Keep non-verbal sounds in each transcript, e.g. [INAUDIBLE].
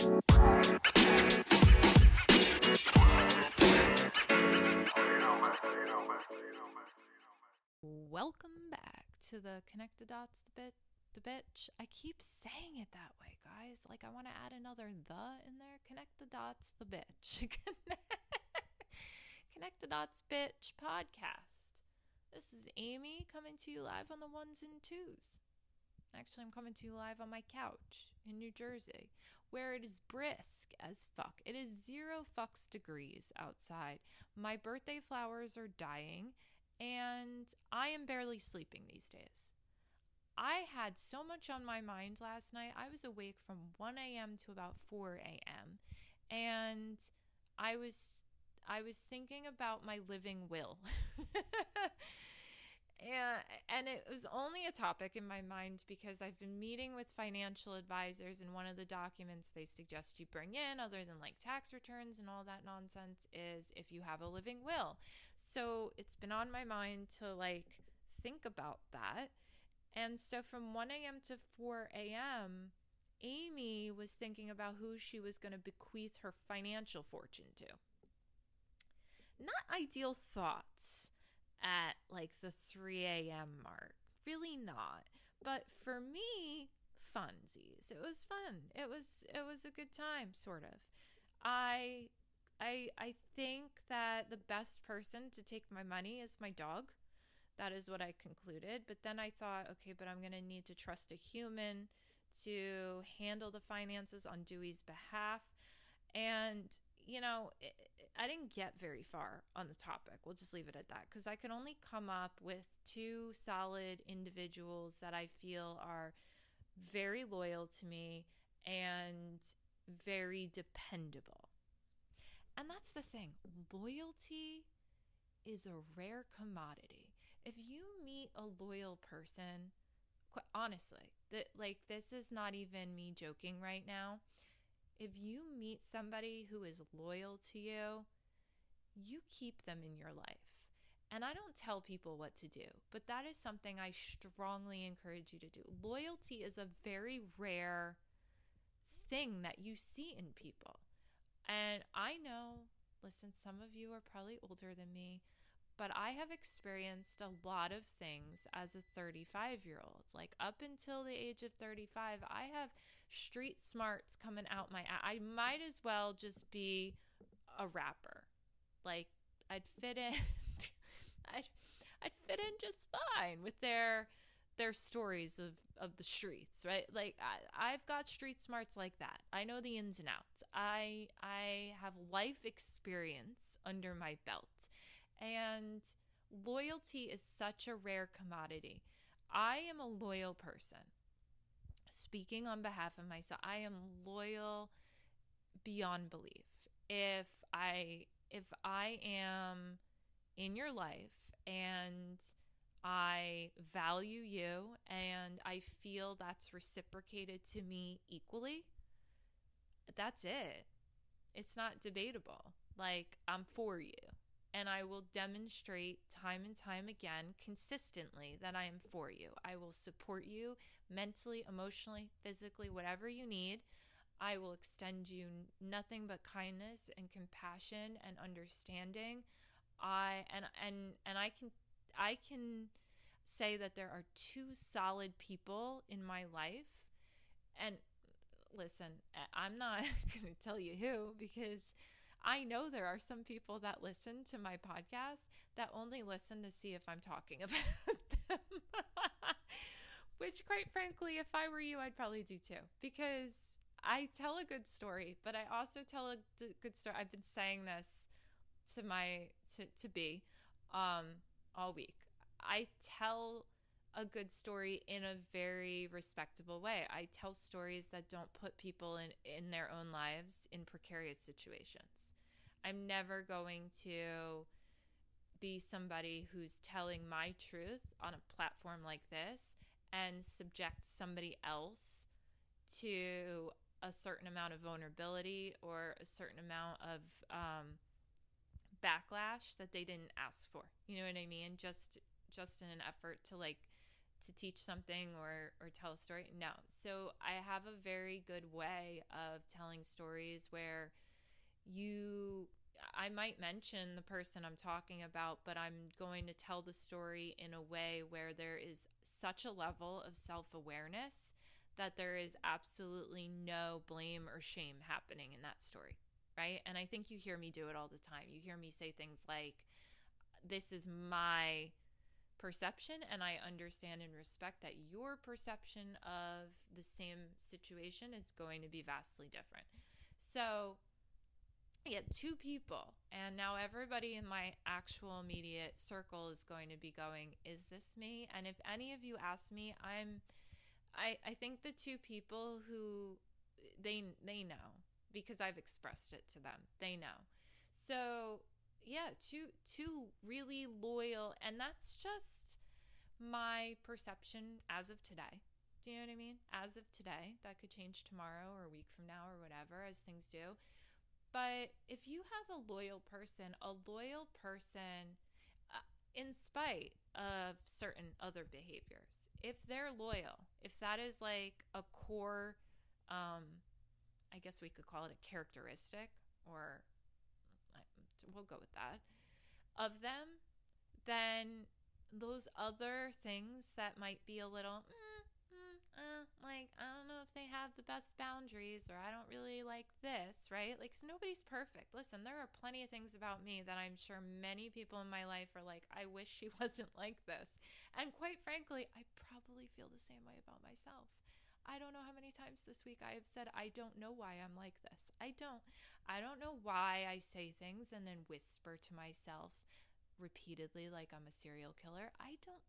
Welcome back to the Connect the Dots the bit the bitch. I keep saying it that way, guys. Like I want to add another the in there. Connect the dots the bitch. [LAUGHS] Connect the dots bitch podcast. This is Amy coming to you live on the ones and twos. Actually, I'm coming to you live on my couch in New Jersey, where it is brisk as fuck. It is zero fucks degrees outside. My birthday flowers are dying, and I am barely sleeping these days. I had so much on my mind last night. I was awake from 1 a.m. to about 4 a.m. and I was I was thinking about my living will. [LAUGHS] and and it was only a topic in my mind because I've been meeting with financial advisors and one of the documents they suggest you bring in other than like tax returns and all that nonsense is if you have a living will. So it's been on my mind to like think about that. And so from 1 a.m. to 4 a.m., Amy was thinking about who she was going to bequeath her financial fortune to. Not ideal thoughts at like the 3 a.m. mark. Really not. But for me, funsies. It was fun. It was it was a good time, sort of. I I I think that the best person to take my money is my dog. That is what I concluded. But then I thought, okay, but I'm to need to trust a human to handle the finances on Dewey's behalf. And you know, it, I didn't get very far on the topic. We'll just leave it at that because I can only come up with two solid individuals that I feel are very loyal to me and very dependable. And that's the thing loyalty is a rare commodity. If you meet a loyal person, honestly, that like this is not even me joking right now if you meet somebody who is loyal to you, you keep them in your life. And I don't tell people what to do, but that is something I strongly encourage you to do. Loyalty is a very rare thing that you see in people. And I know, listen, some of you are probably older than me, but I have experienced a lot of things as a 35 year old. Like up until the age of 35, I have street smarts coming out my I might as well just be a rapper. Like I'd fit in [LAUGHS] I'd I'd fit in just fine with their their stories of of the streets, right? Like I, I've got street smarts like that. I know the ins and outs. I I have life experience under my belt. And loyalty is such a rare commodity. I am a loyal person speaking on behalf of myself, I am loyal beyond belief. If I if I am in your life and I value you and I feel that's reciprocated to me equally, that's it. It's not debatable. Like, I'm for you and I will demonstrate time and time again consistently that I am for you. I will support you mentally, emotionally, physically, whatever you need. I will extend you nothing but kindness and compassion and understanding. I and and and I can I can say that there are two solid people in my life and listen, I'm not [LAUGHS] going to tell you who because I know there are some people that listen to my podcast that only listen to see if I'm talking [LAUGHS] about them. Which, quite frankly, if I were you, I'd probably do too. Because I tell a good story, but I also tell a good story. I've been saying this to my to to be um all week. I tell a good story in a very respectable way. I tell stories that don't put people in in their own lives in precarious situations. I'm never going to be somebody who's telling my truth on a platform like this and subject somebody else to a certain amount of vulnerability or a certain amount of um, backlash that they didn't ask for. You know what I mean? Just just in an effort to like to teach something or or tell a story. No. So I have a very good way of telling stories where you I might mention the person I'm talking about, but I'm going to tell the story in a way where there is such a level of self-awareness that there is absolutely no blame or shame happening in that story, right? And I think you hear me do it all the time. You hear me say things like this is my perception and I understand and respect that your perception of the same situation is going to be vastly different. So, yeah, two people, and now everybody in my actual immediate circle is going to be going, "Is this me?" And if any of you ask me, I'm, I, I think the two people who they they know because I've expressed it to them. They know. So yeah, two two really loyal, and that's just my perception as of today. Do you know what I mean? As of today, that could change tomorrow or a week from now or whatever, as things do. But if you have a loyal person, a loyal person, uh, in spite of certain other behaviors, if they're loyal, if that is like a core, um, I guess we could call it a characteristic or we'll go with that, of them, then those other things that might be a little, like, I don't know if they have the best boundaries or I don't really like this, right? Like, nobody's perfect. Listen, there are plenty of things about me that I'm sure many people in my life are like, I wish she [LAUGHS] wasn't like this. And quite frankly, I probably feel the same way about myself. I don't know how many times this week I have said, I don't know why I'm like this. I don't. I don't know why I say things and then whisper to myself repeatedly like I'm a serial killer. I don't.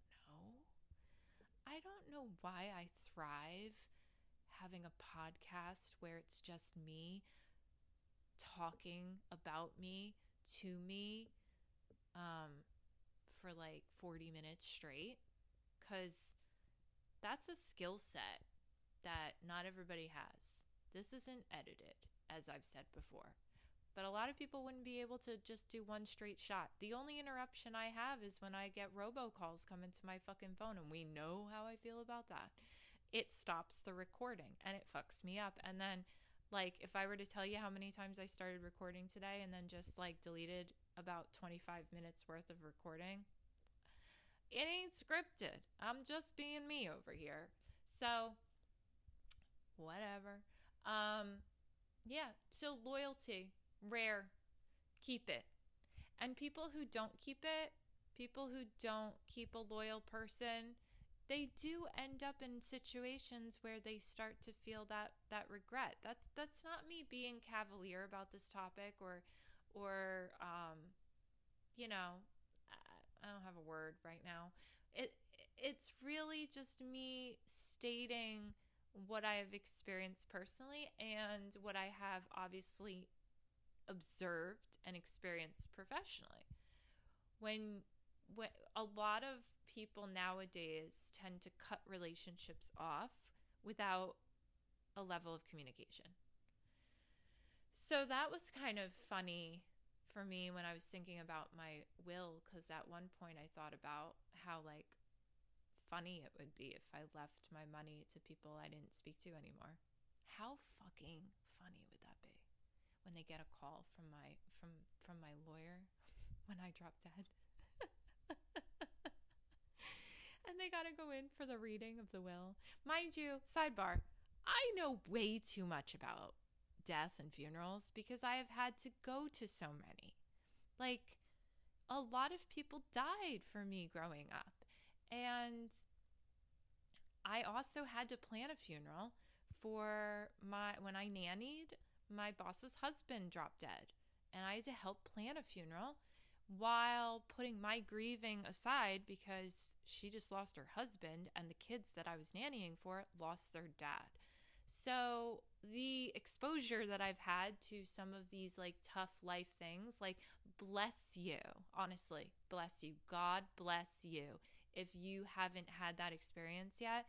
I don't know why I thrive having a podcast where it's just me talking about me to me um, for like 40 minutes straight because that's a skill set that not everybody has. This isn't edited as I've said before. But a lot of people wouldn't be able to just do one straight shot. The only interruption I have is when I get robocalls coming to my fucking phone, and we know how I feel about that. It stops the recording and it fucks me up. And then, like, if I were to tell you how many times I started recording today and then just like deleted about 25 minutes worth of recording, it ain't scripted. I'm just being me over here. So, whatever. Um, yeah. So loyalty, rare. Keep it. And people who don't keep it, people who don't keep a loyal person, they do end up in situations where they start to feel that that regret. That's that's not me being cavalier about this topic or or um you know, I don't have a word right now. It it's really just me stating what I have experienced personally and what I have obviously observed and experienced professionally. When when a lot of people nowadays tend to cut relationships off without a level of communication. So that was kind of funny for me when I was thinking about my will because at one point I thought about how like funny it would be if I left my money to people I didn't speak to anymore. How fucking funny would that be? When they get a call from my from from my lawyer [LAUGHS] when I drop dead. [LAUGHS] and they got to go in for the reading of the will. Mind you, sidebar, I know way too much about death and funerals because I have had to go to so many. Like a lot of people died for me growing up. And I also had to plan a funeral for my when I nannied, my boss's husband dropped dead, and I had to help plan a funeral while putting my grieving aside because she just lost her husband and the kids that I was nannying for lost their dad. So the exposure that I've had to some of these like tough life things, like bless you, honestly, bless you. God bless you if you haven't had that experience yet.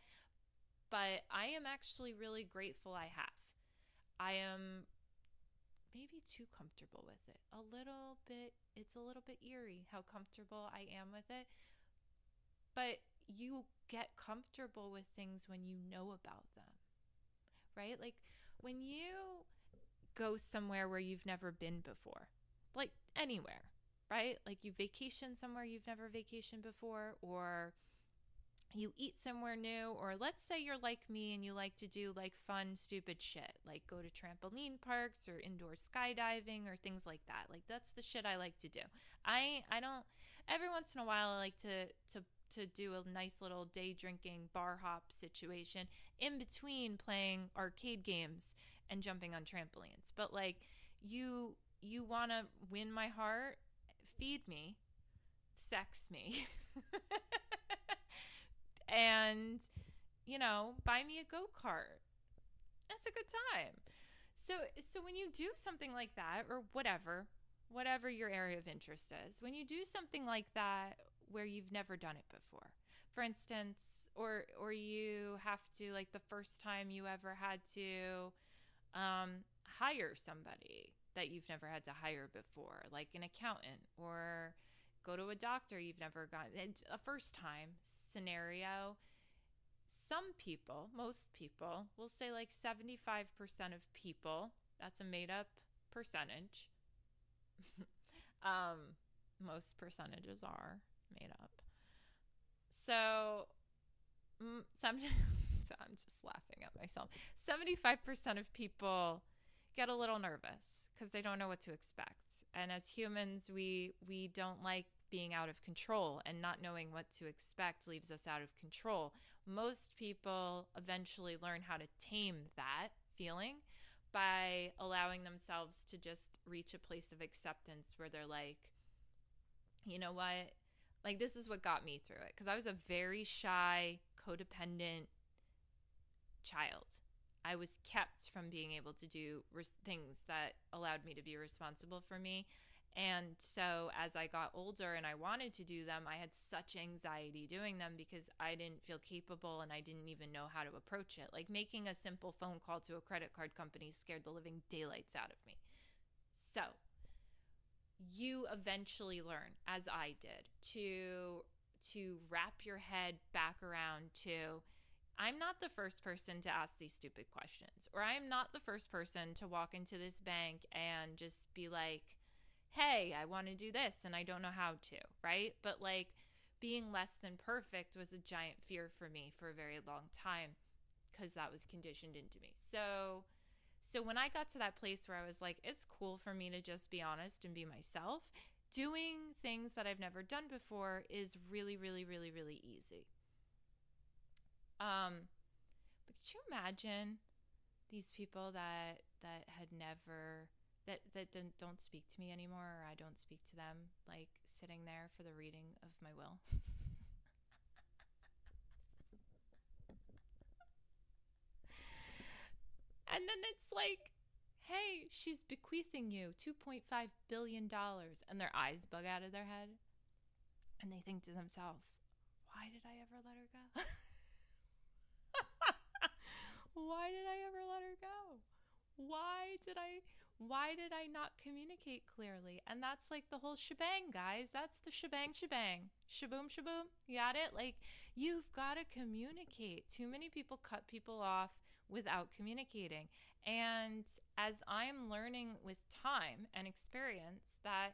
But I am actually really grateful I have. I am maybe too comfortable with it. A little bit, it's a little bit eerie how comfortable I am with it. But you get comfortable with things when you know about them. Right? Like when you go somewhere where you've never been before, like anywhere, right? Like you vacation somewhere you've never vacationed before, or you eat somewhere new, or let's say you're like me and you like to do like fun, stupid shit, like go to trampoline parks or indoor skydiving or things like that. Like that's the shit I like to do. I I don't every once in a while I like to to to do a nice little day drinking bar hop situation in between playing arcade games and jumping on trampolines. But like you you want to win my heart, feed me, sex me. [LAUGHS] and you know, buy me a go-kart. That's a good time. So so when you do something like that or whatever, whatever your area of interest is, when you do something like that where you've never done it before. For instance, or or you have to like the first time you ever had to um, hire somebody that you've never had to hire before, like an accountant, or go to a doctor you've never gone a first time scenario. Some people, most people, will say like 75% of people, that's a made up percentage. [LAUGHS] um, most percentages are made up. So, some, [LAUGHS] so I'm just laughing at myself. 75% of people get a little nervous because they don't know what to expect. And as humans, we we don't like being out of control and not knowing what to expect leaves us out of control. Most people eventually learn how to tame that feeling by allowing themselves to just reach a place of acceptance where they're like, you know what? Like, this is what got me through it. Because I was a very shy, codependent child. I was kept from being able to do res- things that allowed me to be responsible for me. And so as I got older and I wanted to do them, I had such anxiety doing them because I didn't feel capable and I didn't even know how to approach it. Like making a simple phone call to a credit card company scared the living daylights out of me. So, you eventually learn as I did to to wrap your head back around to I'm not the first person to ask these stupid questions or I'm not the first person to walk into this bank and just be like hey, I want to do this and I don't know how to, right? But like being less than perfect was a giant fear for me for a very long time because that was conditioned into me. So so when I got to that place where I was like it's cool for me to just be honest and be myself, doing things that I've never done before is really really really really easy. Um but could you imagine these people that that had never that that don't, don't speak to me anymore or I don't speak to them like sitting there for the reading of my will. [LAUGHS] and then it's like hey, she's bequeathing you 2.5 billion dollars and their eyes bug out of their head and they think to themselves, why did I ever let her go? [LAUGHS] why did I ever let her go? Why did I why did I not communicate clearly? And that's like the whole shebang, guys. That's the shebang, shebang. Shaboom, shaboom. You got it? Like, you've got to communicate. Too many people cut people off without communicating. And as I'm learning with time and experience, that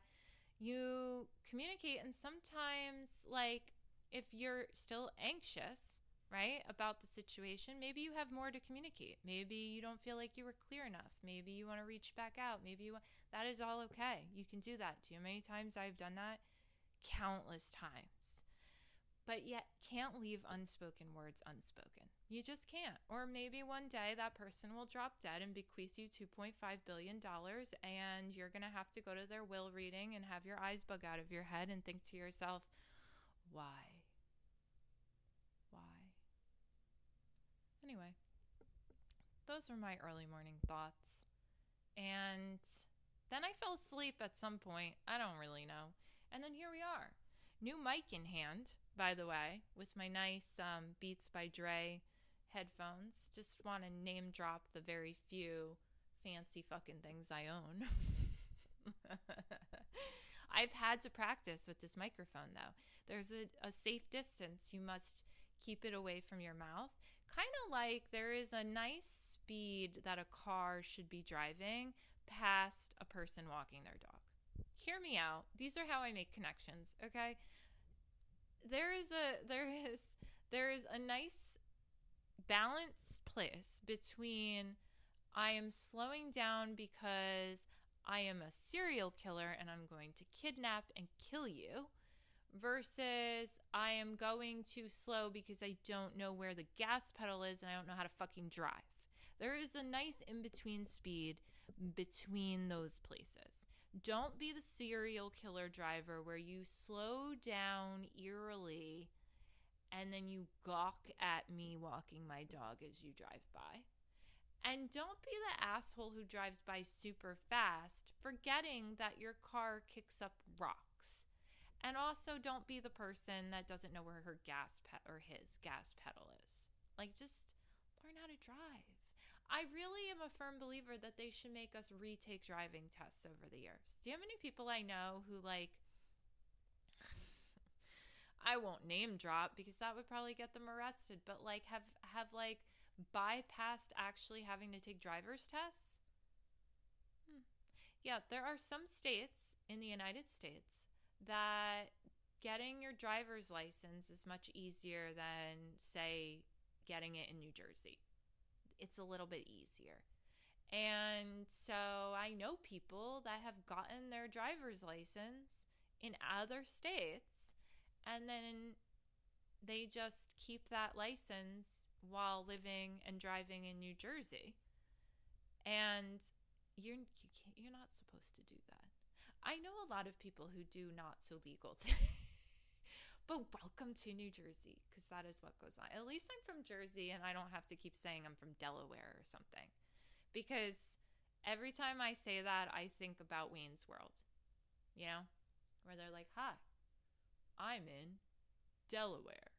you communicate, and sometimes, like, if you're still anxious, right, about the situation, maybe you have more to communicate. Maybe you don't feel like you were clear enough. Maybe you want to reach back out. Maybe you want, that is all okay. You can do that. Do you know many times I've done that? Countless times. But yet can't leave unspoken words unspoken. You just can't. Or maybe one day that person will drop dead and bequeath you $2.5 billion, and you're going to have to go to their will reading and have your eyes bug out of your head and think to yourself, why? Anyway, those were my early morning thoughts. And then I fell asleep at some point. I don't really know. And then here we are. New mic in hand, by the way, with my nice um, Beats by Dre headphones. Just want to name drop the very few fancy fucking things I own. [LAUGHS] I've had to practice with this microphone though. There's a, a safe distance. You must keep it away from your mouth. Kind of like there is a nice speed that a car should be driving past a person walking their dog. Hear me out. These are how I make connections, okay? There is a [LAUGHS] there is there is a nice balanced place between I am slowing down because I am a serial killer and I'm going to kidnap and kill you versus I am going too slow because I don't know where the gas pedal is and I don't know how to fucking drive. There is a nice in between speed between those places. Don't be the serial killer driver where you slow down eerily and then you gawk at me walking my dog as you drive by. And don't be the asshole who drives by super fast, forgetting that your car kicks up rocks. And also don't be the person that doesn't know where her gas pe- or his gas pedal is. Like just learn how to drive. I really am a firm believer that they should make us retake driving tests over the years. Do you how many people I know who like [LAUGHS] I won't name drop because that would probably get them arrested, but like have have like bypassed actually having to take driver's tests? Hmm. Yeah, there are some states in the United States that getting your driver's license is much easier than, say, getting it in New Jersey. It's a little bit easier. And so I know people that have gotten their driver's license in other states and then they just keep that license while living and driving in New Jersey. And you're you can't, you're not supposed to do that. I know a lot of people who do not so legal [LAUGHS] things. but welcome to New Jersey because that is what goes on. At least I'm from Jersey and I don't have to keep saying I'm from Delaware or something. Because every time I say that, I think about Wayne's World. You know, where they're like, "Hi, I'm in Delaware."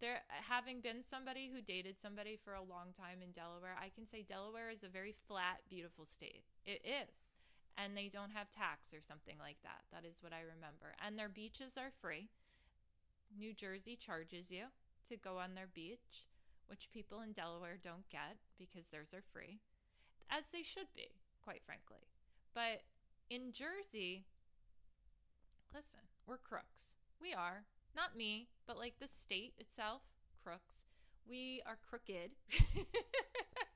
there having been somebody who dated somebody for a long time in Delaware, I can say Delaware is a very flat, beautiful state. It is. And they don't have tax or something like that. That is what I remember. And their beaches are free. New Jersey charges you to go on their beach, which people in Delaware don't get because theirs are free, as they should be, quite frankly. But in Jersey, listen, we're crooks. We are. Not me, but like the state itself, crooks. We are crooked. [LAUGHS]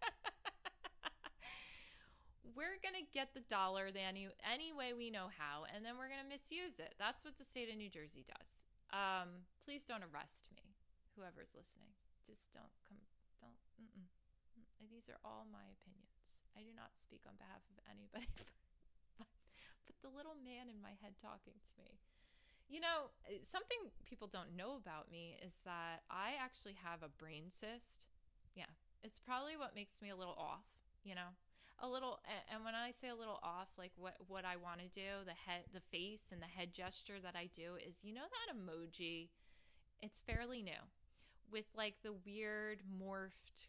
we're going to get the dollar the any, any way we know how, and then we're going to misuse it. That's what the state of New Jersey does. Um, please don't arrest me, whoever's listening. Just don't come, don't, mm-mm. These are all my opinions. I do not speak on behalf of anybody [LAUGHS] but, but the little man in my head talking to me. You know, something people don't know about me is that I actually have a brain cyst. Yeah, it's probably what makes me a little off, you know? A little and when I say a little off, like what what I want to do, the head the face and the head gesture that I do is you know that emoji? It's fairly new with like the weird morphed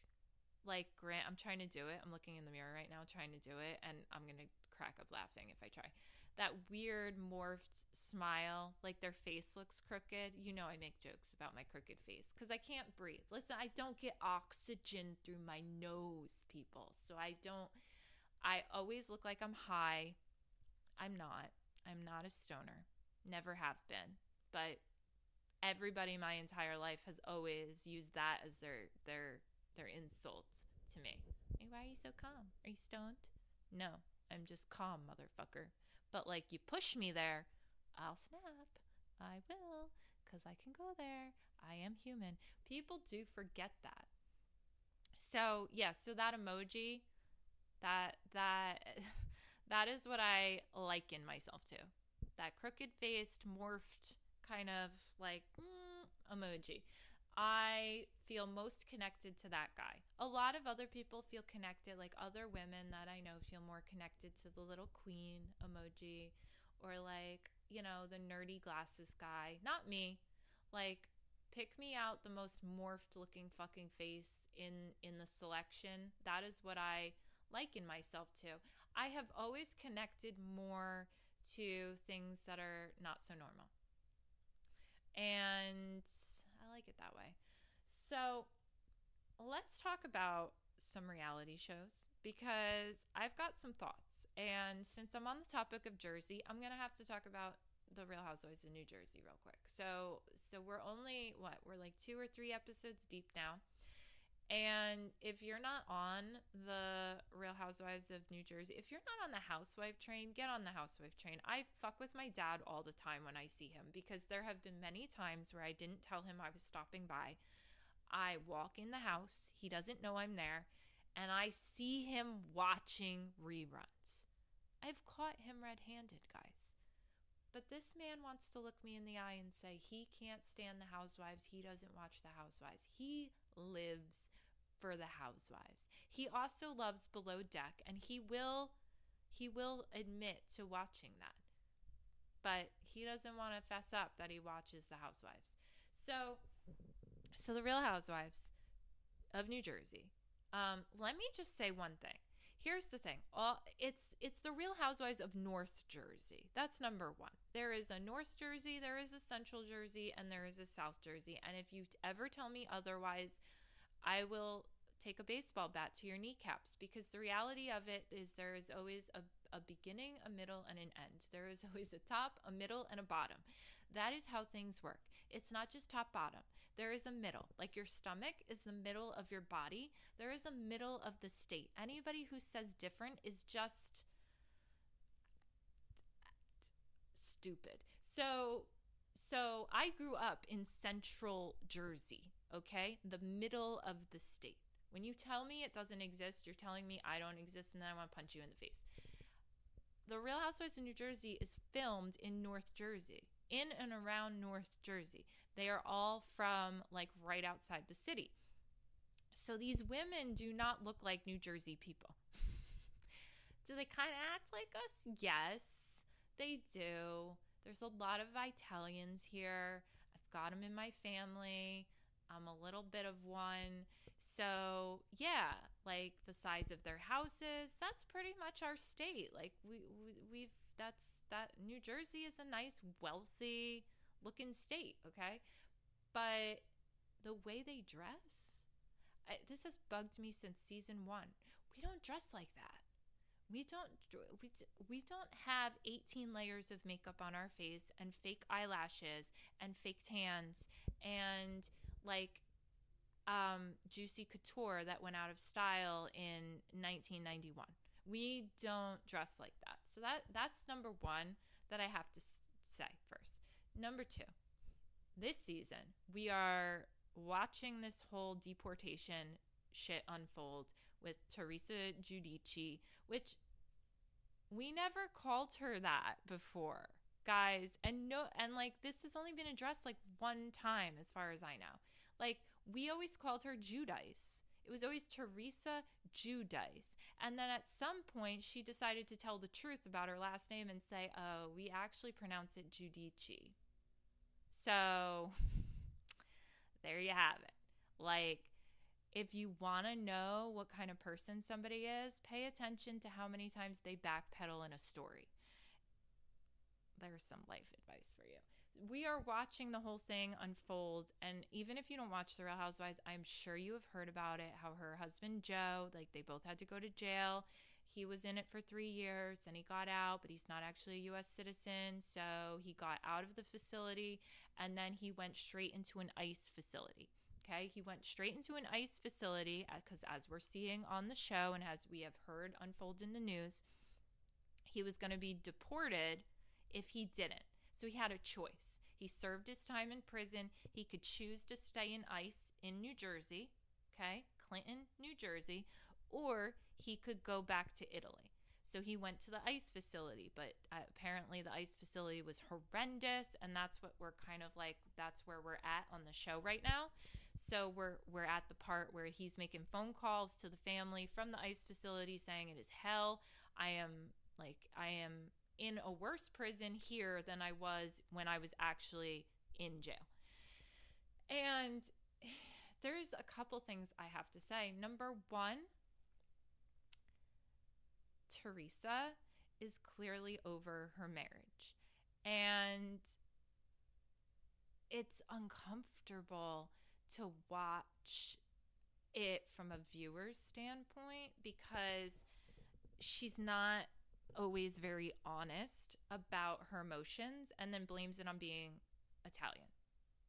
like grant I'm trying to do it. I'm looking in the mirror right now trying to do it and I'm to crack up laughing if I try that weird morphed smile, like their face looks crooked. You know, I make jokes about my crooked face because I can't breathe. Listen, I don't get oxygen through my nose, people. So I don't, I always look like I'm high. I'm not. I'm not a stoner. Never have been. But everybody my entire life has always used that as their their their insult to me. Hey, why are you so calm? Are you stoned? No, I'm just calm, motherfucker. But like you push me there, I'll snap. I will, because I can go there. I am human. People do forget that. So, yeah, so that emoji, that that [LAUGHS] that is what I liken myself to. That crooked faced, morphed kind of like mm, emoji. I feel most connected to that guy. A lot of other people feel connected, like other women that I know feel more connected to the little queen emoji or like, you know, the nerdy glasses guy. Not me. Like pick me out the most morphed looking fucking face in in the selection. That is what I liken myself to. I have always connected more to things that are not so normal. And I like it that way. So let's talk about some reality shows because I've got some thoughts. And since I'm on the topic of Jersey, I'm going to have to talk about the Real Housewives of New Jersey real quick. So so we're only what? We're like 2 or 3 episodes deep now. And if you're not on the Real Housewives of New Jersey, if you're not on the housewife train, get on the housewife train. I fuck with my dad all the time when I see him because there have been many times where I didn't tell him I was stopping by. I walk in the house, he doesn't know I'm there, and I see him watching reruns. I've caught him red handed, guys. But this man wants to look me in the eye and say he can't stand the housewives. He doesn't watch the housewives. He lives for the housewives. He also loves Below Deck and he will he will admit to watching that. But he doesn't want to fess up that he watches the housewives. So so the Real Housewives of New Jersey. Um, let me just say one thing. Here's the thing. All it's it's the Real Housewives of North Jersey. That's number 1. There is a North Jersey, there is a Central Jersey, and there is a South Jersey. And if you ever tell me otherwise, I will take a baseball bat to your kneecaps because the reality of it is there is always a, a beginning, a middle, and an end. There is [LAUGHS] always a top, a middle, and a bottom. That is how things work. It's not just top, bottom. There is a middle. Like your stomach is the middle of your body, there is a middle of the state. Anybody who says different is just stupid. So, so I grew up in central Jersey, okay? The middle of the state. When you tell me it doesn't exist, you're telling me I don't exist and then I want to punch you in the face. The Real Housewives of New Jersey is filmed in North Jersey, in and around North Jersey. They are all from like right outside the city. So these women do not look like New Jersey people. [LAUGHS] do they kind of act like us? Yes, they do. There's a lot of Italians here. I've got them in my family. I'm a little bit of one. So, yeah, like the size of their houses, that's pretty much our state. Like we, we we've that's that New Jersey is a nice wealthy looking state, okay? But the way they dress, I, this has bugged me since season 1. We don't dress like that. We don't we, we don't have 18 layers of makeup on our face and fake eyelashes and fake tans and like um, Juicy Couture that went out of style in 1991. We don't dress like that. So that that's number 1 that I have to say first. Number 2. This season, we are watching this whole deportation shit unfold with Teresa Giudice, which we never called her that before, guys. And no and like this has only been addressed like one time as far as I know. Like we always called her Judice. It was always Teresa Judice. And then at some point, she decided to tell the truth about her last name and say, oh, we actually pronounce it Giudice. So [LAUGHS] there you have it. Like, if you want to know what kind of person somebody is, pay attention to how many times they backpedal in a story. There's some life advice for you we are watching the whole thing unfold and even if you don't watch the real housewives i'm sure you have heard about it how her husband joe like they both had to go to jail. He was in it for three years and he got out but he's not actually a us citizen so he got out of the facility and then he went straight into an ice facility okay? He went straight into an ice facility because uh, as we're seeing on the show and as we have heard unfold in the news he was going to be deported if he didn't so he had a choice. He served his time in prison. He could choose to stay in ICE in New Jersey, okay, Clinton, New Jersey, or he could go back to Italy. So he went to the ICE facility, but uh, apparently the ICE facility was horrendous, and that's what we're kind of like. That's where we're at on the show right now. So we're we're at the part where he's making phone calls to the family from the ICE facility, saying it is hell. I am like I am in a worse prison here than I was when I was actually in jail. And there's a couple things I have to say. Number one, Teresa is clearly over her marriage. And it's uncomfortable to watch it from a viewer's standpoint because she's not always very honest about her emotions and then blames it on being Italian.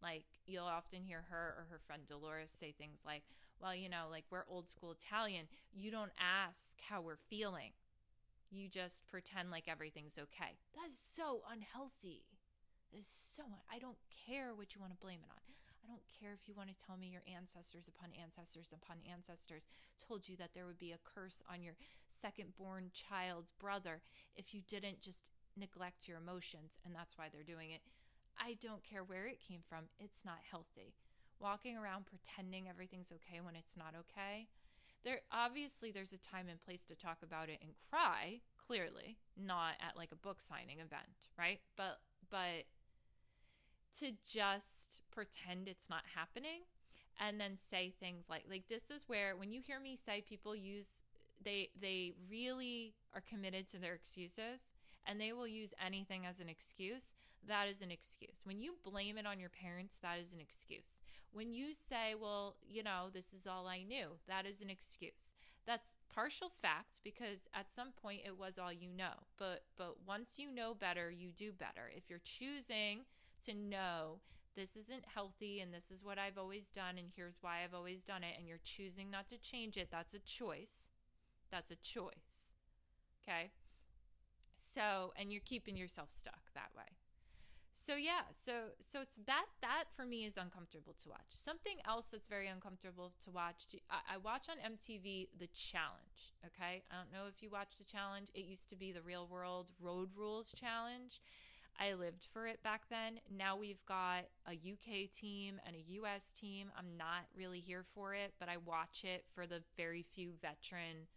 Like you'll often hear her or her friend Dolores say things like, "Well, you know, like we're old school Italian. You don't ask how we're feeling. You just pretend like everything's okay." That's so unhealthy. It's so I don't care what you want to blame it on. I don't care if you want to tell me your ancestors upon ancestors upon ancestors told you that there would be a curse on your second born child's brother if you didn't just neglect your emotions and that's why they're doing it. I don't care where it came from. It's not healthy. Walking around pretending everything's okay when it's not okay. There obviously there's a time and place to talk about it and cry, clearly, not at like a book signing event, right? But but to just pretend it's not happening and then say things like like this is where when you hear me say people use they they really are committed to their excuses and they will use anything as an excuse that is an excuse. When you blame it on your parents that is an excuse. When you say well you know this is all i knew that is an excuse. That's partial fact because at some point it was all you know but but once you know better you do better. If you're choosing to know this isn't healthy and this is what I've always done and here's why I've always done it and you're choosing not to change it, that's a choice. That's a choice. Okay? So, and you're keeping yourself stuck that way. So yeah, so so it's that that for me is uncomfortable to watch. Something else that's very uncomfortable to watch. I, I watch on MTV The Challenge. Okay, I don't know if you watch The Challenge. It used to be the Real World Road Rules Challenge, I lived for it back then. Now we've got a UK team and a US team. I'm not really here for it, but I watch it for the very few veteran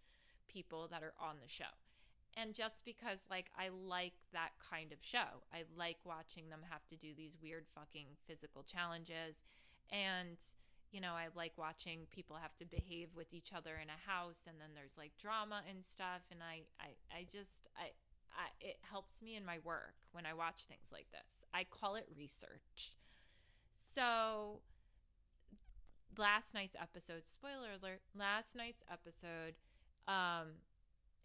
people that are on the show. And just because like I like that kind of show. I like watching them have to do these weird fucking physical challenges and you know, I like watching people have to behave with each other in a house and then there's like drama and stuff and I I I just I I, it helps me in my work when I watch things like this. I call it research. So, last night's episode, spoiler alert, last night's episode, um,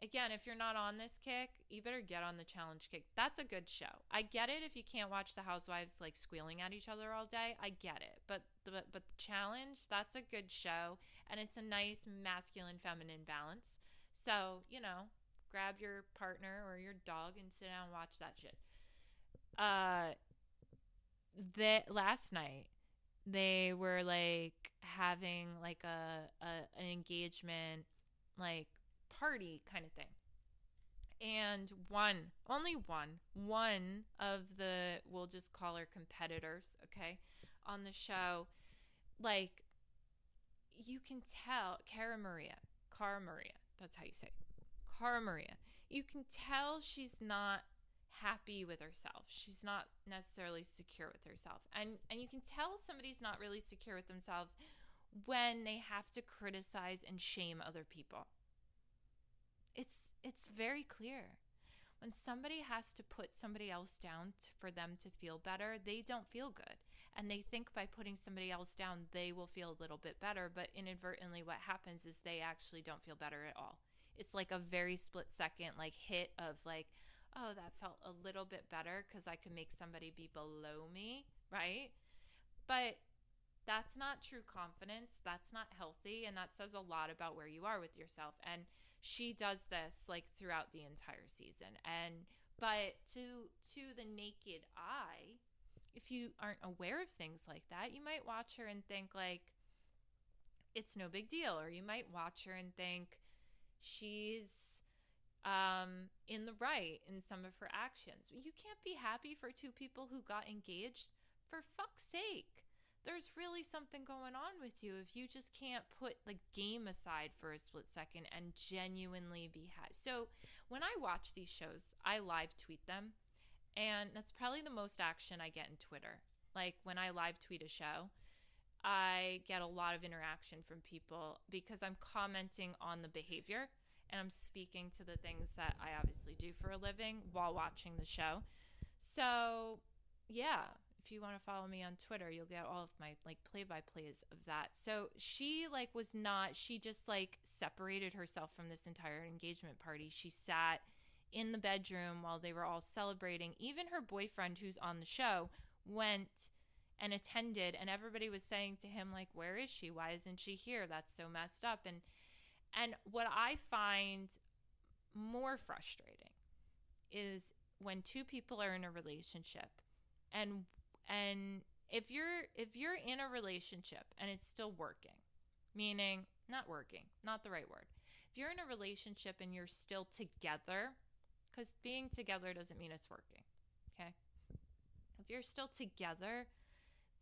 again, if you're not on this kick, you better get on the challenge kick. That's a good show. I get it if you can't watch the housewives like squealing at each other all day. I get it. But the but the challenge, that's a good show and it's a nice masculine feminine balance. So, you know, grab your partner or your dog and sit down and watch that shit. Uh, that last night they were like having like a, a an engagement like party kind of thing and one only one one of the we'll just call her competitors okay on the show like you can tell Cara Maria Cara Maria that's how you say it. Cara Maria, you can tell she's not happy with herself. She's not necessarily secure with herself. And and you can tell somebody's not really secure with themselves when they have to criticize and shame other people. It's it's very clear. When somebody has to put somebody else down t- for them to feel better, they don't feel good. And they think by putting somebody else down, they will feel a little bit better. But inadvertently, what happens is they actually don't feel better at all it's like a very split second like hit of like oh that felt a little bit better because i could make somebody be below me right? But that's not true confidence. That's not healthy and that says a lot about where you are with yourself. And she does this like throughout the entire season. And but to to the naked eye if you aren't aware of things like that you might watch her and think like it's no big deal. Or you might watch her and think she's um, in the right in some of her actions. You can't be happy for two people who got engaged. For fuck's sake. There's really something going on with you if you just can't put the game aside for a split second and genuinely be happy. So, when I watch these shows, I live tweet them. And that's probably the most action I get in Twitter. Like when I live tweet a show, I get a lot of interaction from people because I'm commenting on the behavior and I'm speaking to the things that I obviously do for a living while watching the show. So, yeah, if you want to follow me on Twitter, you'll get all of my like play-by-plays of that. So, she like was not she just like separated herself from this entire engagement party. She sat in the bedroom while they were all celebrating. Even her boyfriend who's on the show went and attended and everybody was saying to him like where is she? Why isn't she here? That's so messed up. And and what i find more frustrating is when two people are in a relationship and and if you're if you're in a relationship and it's still working meaning not working not the right word if you're in a relationship and you're still together because being together doesn't mean it's working okay? If you're still together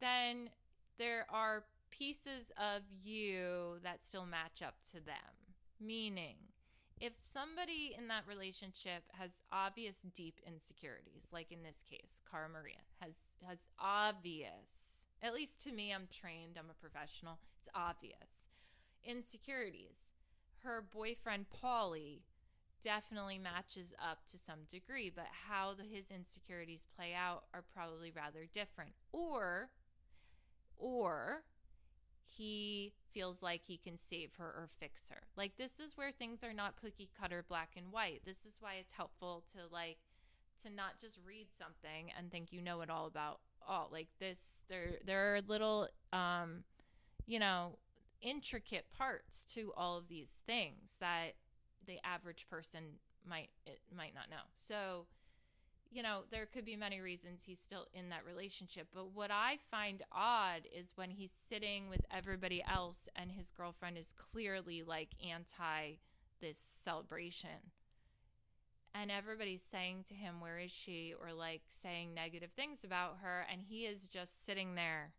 then there are pieces of you that still match up to them. Meaning, if somebody in that relationship has obvious deep insecurities, like in this case, Cara Maria has has obvious, at least to me, I'm trained, I'm a professional, it's obvious. Insecurities. Her boyfriend Paulie definitely matches up to some degree, but how the, his insecurities play out are probably rather different. Or or he feels like he can save her or fix her. Like this is where things are not cookie cutter black and white. This is why it's helpful to like to not just read something and think you know it all about all. Like this there there are little um you know intricate parts to all of these things that the average person might it might not know. So you know, there could be many reasons he's still in that relationship. But what I find odd is when he's sitting with everybody else and his girlfriend is clearly like anti this celebration. And everybody's saying to him, Where is she? or like saying negative things about her. And he is just sitting there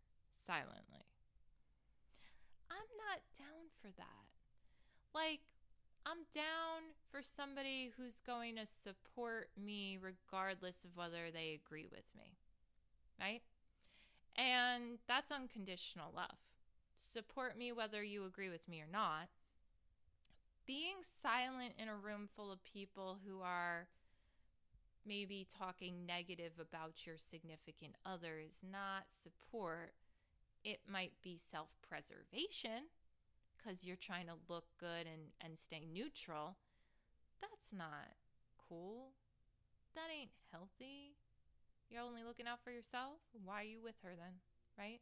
silently. I'm not down for that. Like, I'm down for somebody who's going to support me regardless of whether they agree with me. Right? And that's unconditional love. Support me whether you agree with me or not. Being silent in a room full of people who are maybe talking negative about your significant other is not support. It might be self preservation because you're trying to look good and, and stay neutral, that's not cool. That ain't healthy. You're only looking out for yourself. Why are you with her then? Right?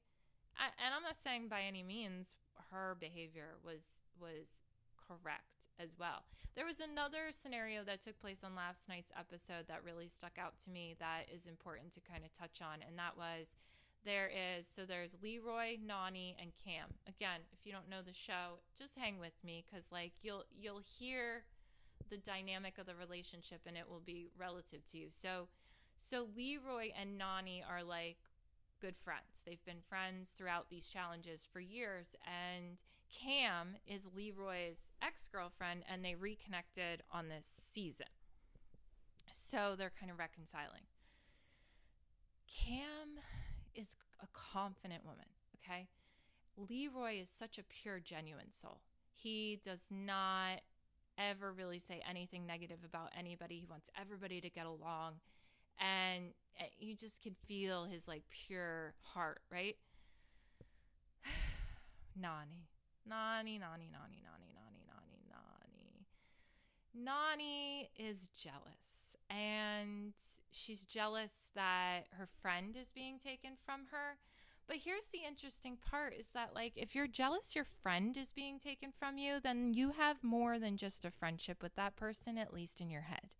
I, and I'm not saying by any means her behavior was was correct as well. There was another scenario that took place on last night's episode that really stuck out to me that is important to kind of touch on, and that was there is so there's Leroy, Nany, and Cam. Again, if you don't know the show, just hang with me because like you'll you'll hear the dynamic of the relationship and it will be relative to you. So so Leroy and Nany are like good friends. They've been friends throughout these challenges for years and Cam is Leroy's ex-girlfriend and they reconnected on this season. So they're kind of reconciling. Cam is a confident woman, okay? Leroy is such a pure, genuine soul. He does not ever really say anything negative about anybody. He wants everybody to get along. And you just can feel his like pure heart, right? [SIGHS] Nany. Nany, Nany, Nany, Nany, Nany, Nany, Nany. Nany is jealous and she's jealous that her friend is being taken from her. But here's the interesting part is that like if you're jealous your friend is being taken from you, then you have more than just a friendship with that person at least in your head.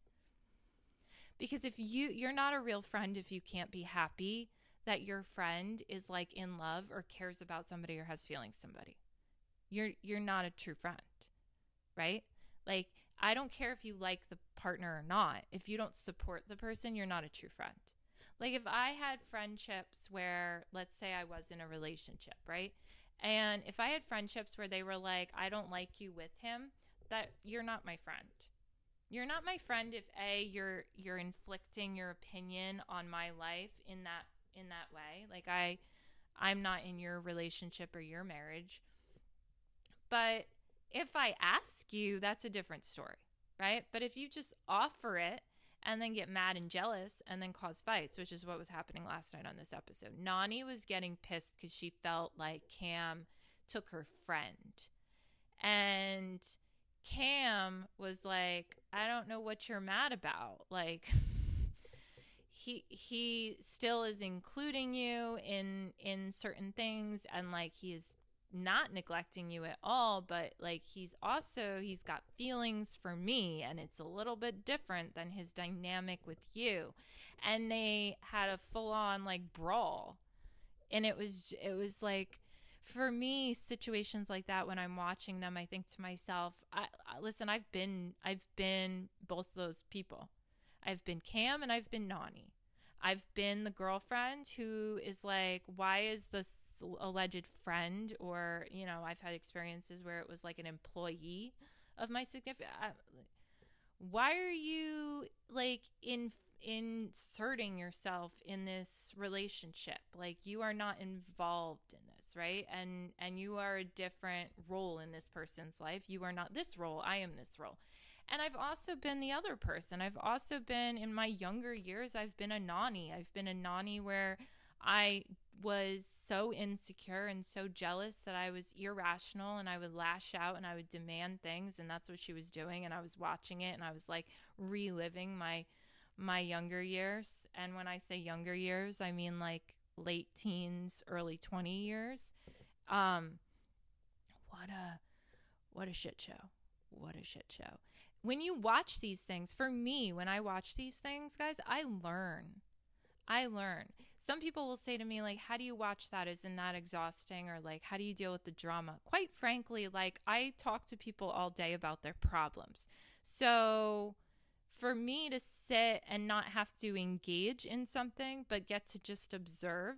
Because if you you're not a real friend if you can't be happy that your friend is like in love or cares about somebody or has feelings somebody. You're you're not a true friend. Right? Like I don't care if you like the partner or not. If you don't support the person, you're not a true friend. Like if I had friendships where, let's say I was in a relationship, right? And if I had friendships where they were like, I don't like you with him, that you're not my friend. You're not my friend if A, you're you're inflicting your opinion on my life in that in that way. Like I I'm not in your relationship or your marriage. But if I ask you, that's a different story, right? But if you just offer it and then get mad and jealous and then cause fights, which is what was happening last night on this episode. Nany was getting pissed because she felt like Cam took her friend. And Cam was like, I don't know what you're mad about. [LAUGHS] Like, he he still is including you in in certain things and like he is not neglecting you at all, but like he's also he's got feelings for me and it's a little bit different than his dynamic with you. And they had a full on like brawl. And it was it was like for me situations like that when I'm watching them I think to myself, I, I listen, I've been I've been both those people. I've been Cam and I've been Nany. I've been the girlfriend who is like, why is this alleged friend, or, you know, I've had experiences where it was like an employee of my significant. Why are you like in inserting yourself in this relationship? Like you are not involved in this, right? And and you are a different role in this person's life. You are not this role. I am this role. And I've also been the other person. I've also been in my younger years, I've been a Nany. I've been a Nany where I was so insecure and so jealous that I was irrational and I would lash out and I would demand things and that's what she was doing and I was watching it and I was like reliving my my younger years and when I say younger years I mean like late teens early 20 years um what a what a shit show what a shit show when you watch these things, for me, when I watch these things, guys, I learn. I learn. Some people will say to me, like, how do you watch that? Isn't that exhausting? Or, like, how do you deal with the drama? Quite frankly, like, I talk to people all day about their problems. So, for me to sit and not have to engage in something, but get to just observe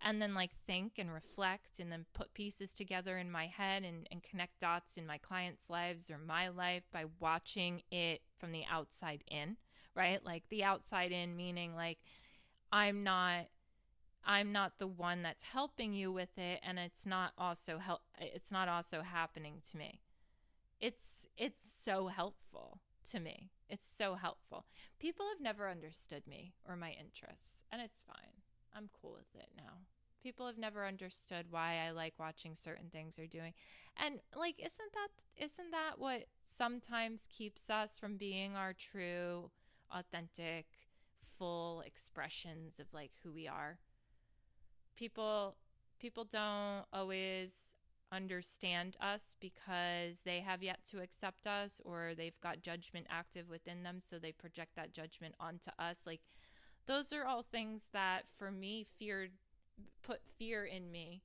and then like think and reflect and then put pieces together in my head and, and connect dots in my clients' lives or my life by watching it from the outside in, right? Like the outside in meaning like I'm not I'm not the one that's helping you with it and it's not also help it's not also happening to me. It's it's so helpful to me. It's so helpful. People have never understood me or my interests and it's fine. I'm cool with it now. People have never understood why I like watching certain things or doing. And like isn't that isn't that what sometimes keeps us from being our true authentic full expressions of like who we are? People people don't always understand us because they have yet to accept us or they've got judgment active within them so they project that judgment onto us. Like those are all things that for me fear put fear in me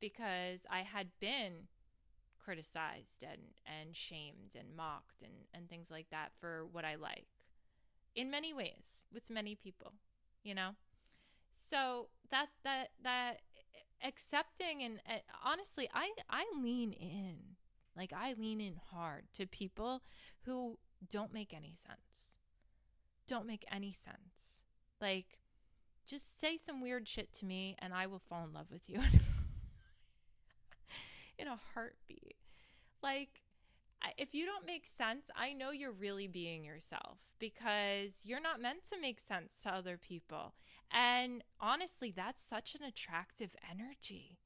because I had been criticized and and shamed and mocked and and things like that for what I like in many ways with many people you know so that that that accepting and uh, honestly I I lean in. Like I lean in hard to people who don't make any sense. Don't make any sense. Like, just say some weird shit to me and I will fall in love with you [LAUGHS] in a heartbeat. Like, if you don't make sense, I know you're really being yourself because you're not meant to make sense to other people. And honestly, that's such an attractive energy.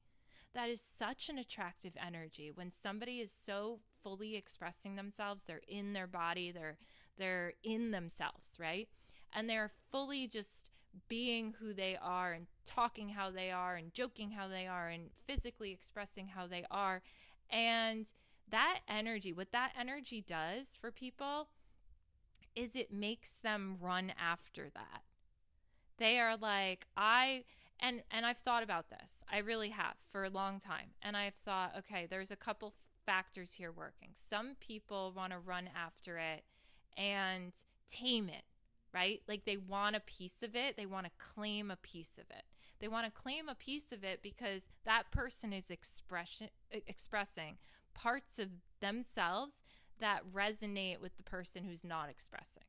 That is such an attractive energy when somebody is so fully expressing themselves, they're in their body, they're they're in themselves, right? and they're fully just being who they are and talking how they are and joking how they are and physically expressing how they are. And that energy, what that energy does for people is it makes them run after that. They are like, I and and I've thought about this. I really have for a long time. And I've thought, okay, there's a couple factors here working. Some people want to run after it and tame it right? Like they want a piece of it, they want to claim a piece of it. They want to claim a piece of it because that person is expression expressing parts of themselves that resonate with the person who's not expressing.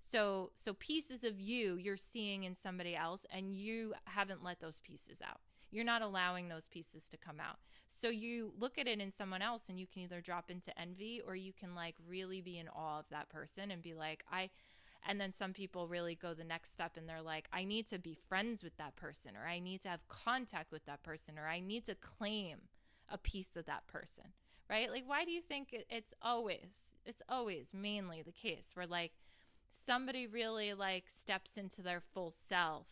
So so pieces of you you're seeing in somebody else and you haven't let those pieces out. You're not allowing those pieces to come out. So you look at it in someone else and you can either drop into envy or you can like really be in awe of that person and be like, I and then some people really go the next step and they're like, I need to be friends with that person, or I need to have contact with that person, or I need to claim a piece of that person, right? Like, why do you think it's always, it's always mainly the case where like somebody really like steps into their full self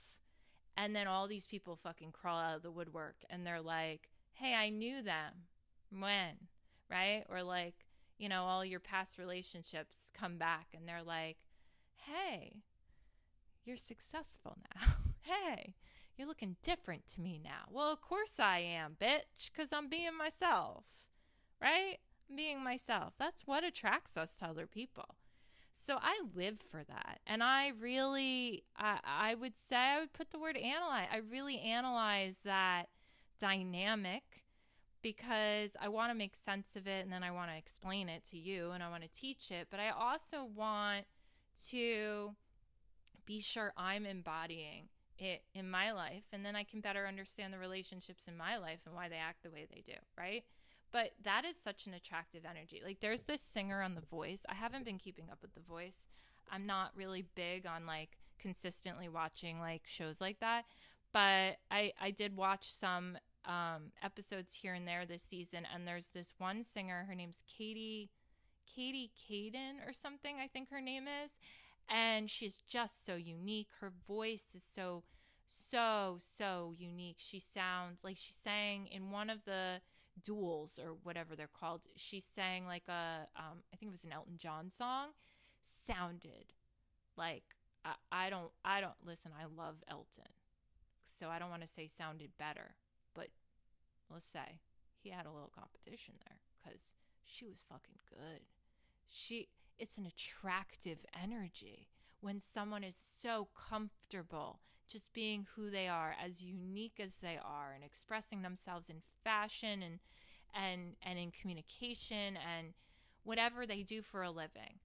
and then all these people fucking crawl out of the woodwork and they're like, hey, I knew them. When? Right? Or like, you know, all your past relationships come back and they're like, hey, you're successful now. [LAUGHS] hey, you're looking different to me now. Well, of course I am, bitch, because I'm being myself, right? Being myself. That's what attracts us to other people. So I live for that. And I really, I, I would say, I would put the word analyze. I really analyze that dynamic because I want to make sense of it and then I want to explain it to you and I want to teach it. But I also want to be sure I'm embodying it in my life and then I can better understand the relationships in my life and why they act the way they do, right? But that is such an attractive energy. Like there's this singer on The Voice. I haven't been keeping up with The Voice. I'm not really big on like consistently watching like shows like that, but I I did watch some um episodes here and there this season and there's this one singer her name's Katie Katie Kadan or something, I think her name is. And she's just so unique. Her voice is so, so, so unique. She sounds like she sang in one of the duels or whatever they're called. She sang like a, um, I think it was an Elton John song. Sounded like I, I don't, I don't listen. I love Elton, so I don't want to say sounded better, but let's say he had a little competition there because she was fucking good she it's an attractive energy when someone is so comfortable just being who they are as unique as they are and expressing themselves in fashion and and and in communication and whatever they do for a living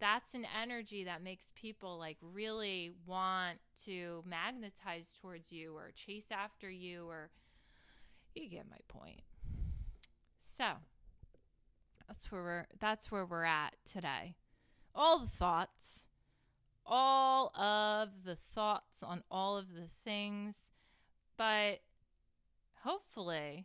that's an energy that makes people like really want to magnetize towards you or chase after you or you get my point so that's where we're that's where we're at today. All the thoughts, all of the thoughts on all of the things, but hopefully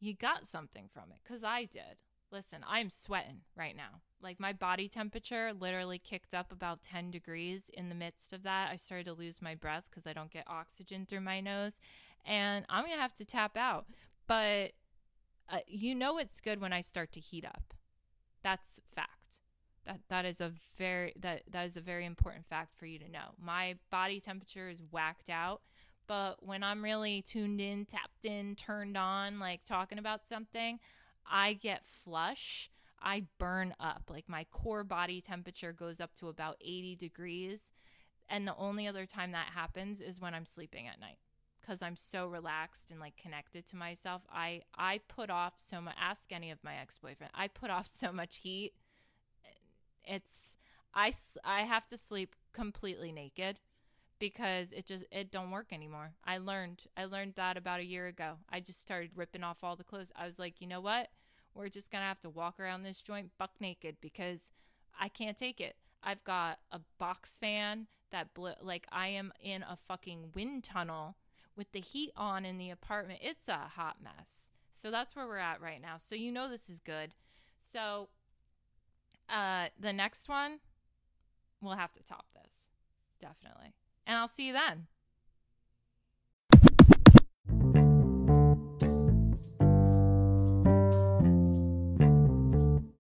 you got something from it cuz I did. Listen, I'm sweating right now. Like my body temperature literally kicked up about 10 degrees in the midst of that. I started to lose my breath cuz I don't get oxygen through my nose and I'm going to have to tap out. But uh, you know it's good when I start to heat up. That's fact. That that is a very that that is a very important fact for you to know. My body temperature is whacked out, but when I'm really tuned in, tapped in, turned on, like talking about something, I get flush. I burn up. Like my core body temperature goes up to about 80 degrees. And the only other time that happens is when I'm sleeping at night because I'm so relaxed and like connected to myself. I I put off so much. Ask any of my ex boyfriend. I put off so much heat. It's I I have to sleep completely naked because it just it don't work anymore. I learned I learned that about a year ago. I just started ripping off all the clothes. I was like, you know what? We're just gonna have to walk around this joint buck naked because I can't take it. I've got a box fan that bl- like I am in a fucking wind tunnel with the heat on in the apartment, it's a hot mess. So that's where we're at right now. So you know this is good. So uh the next one we'll have to top this. Definitely. And I'll see you then.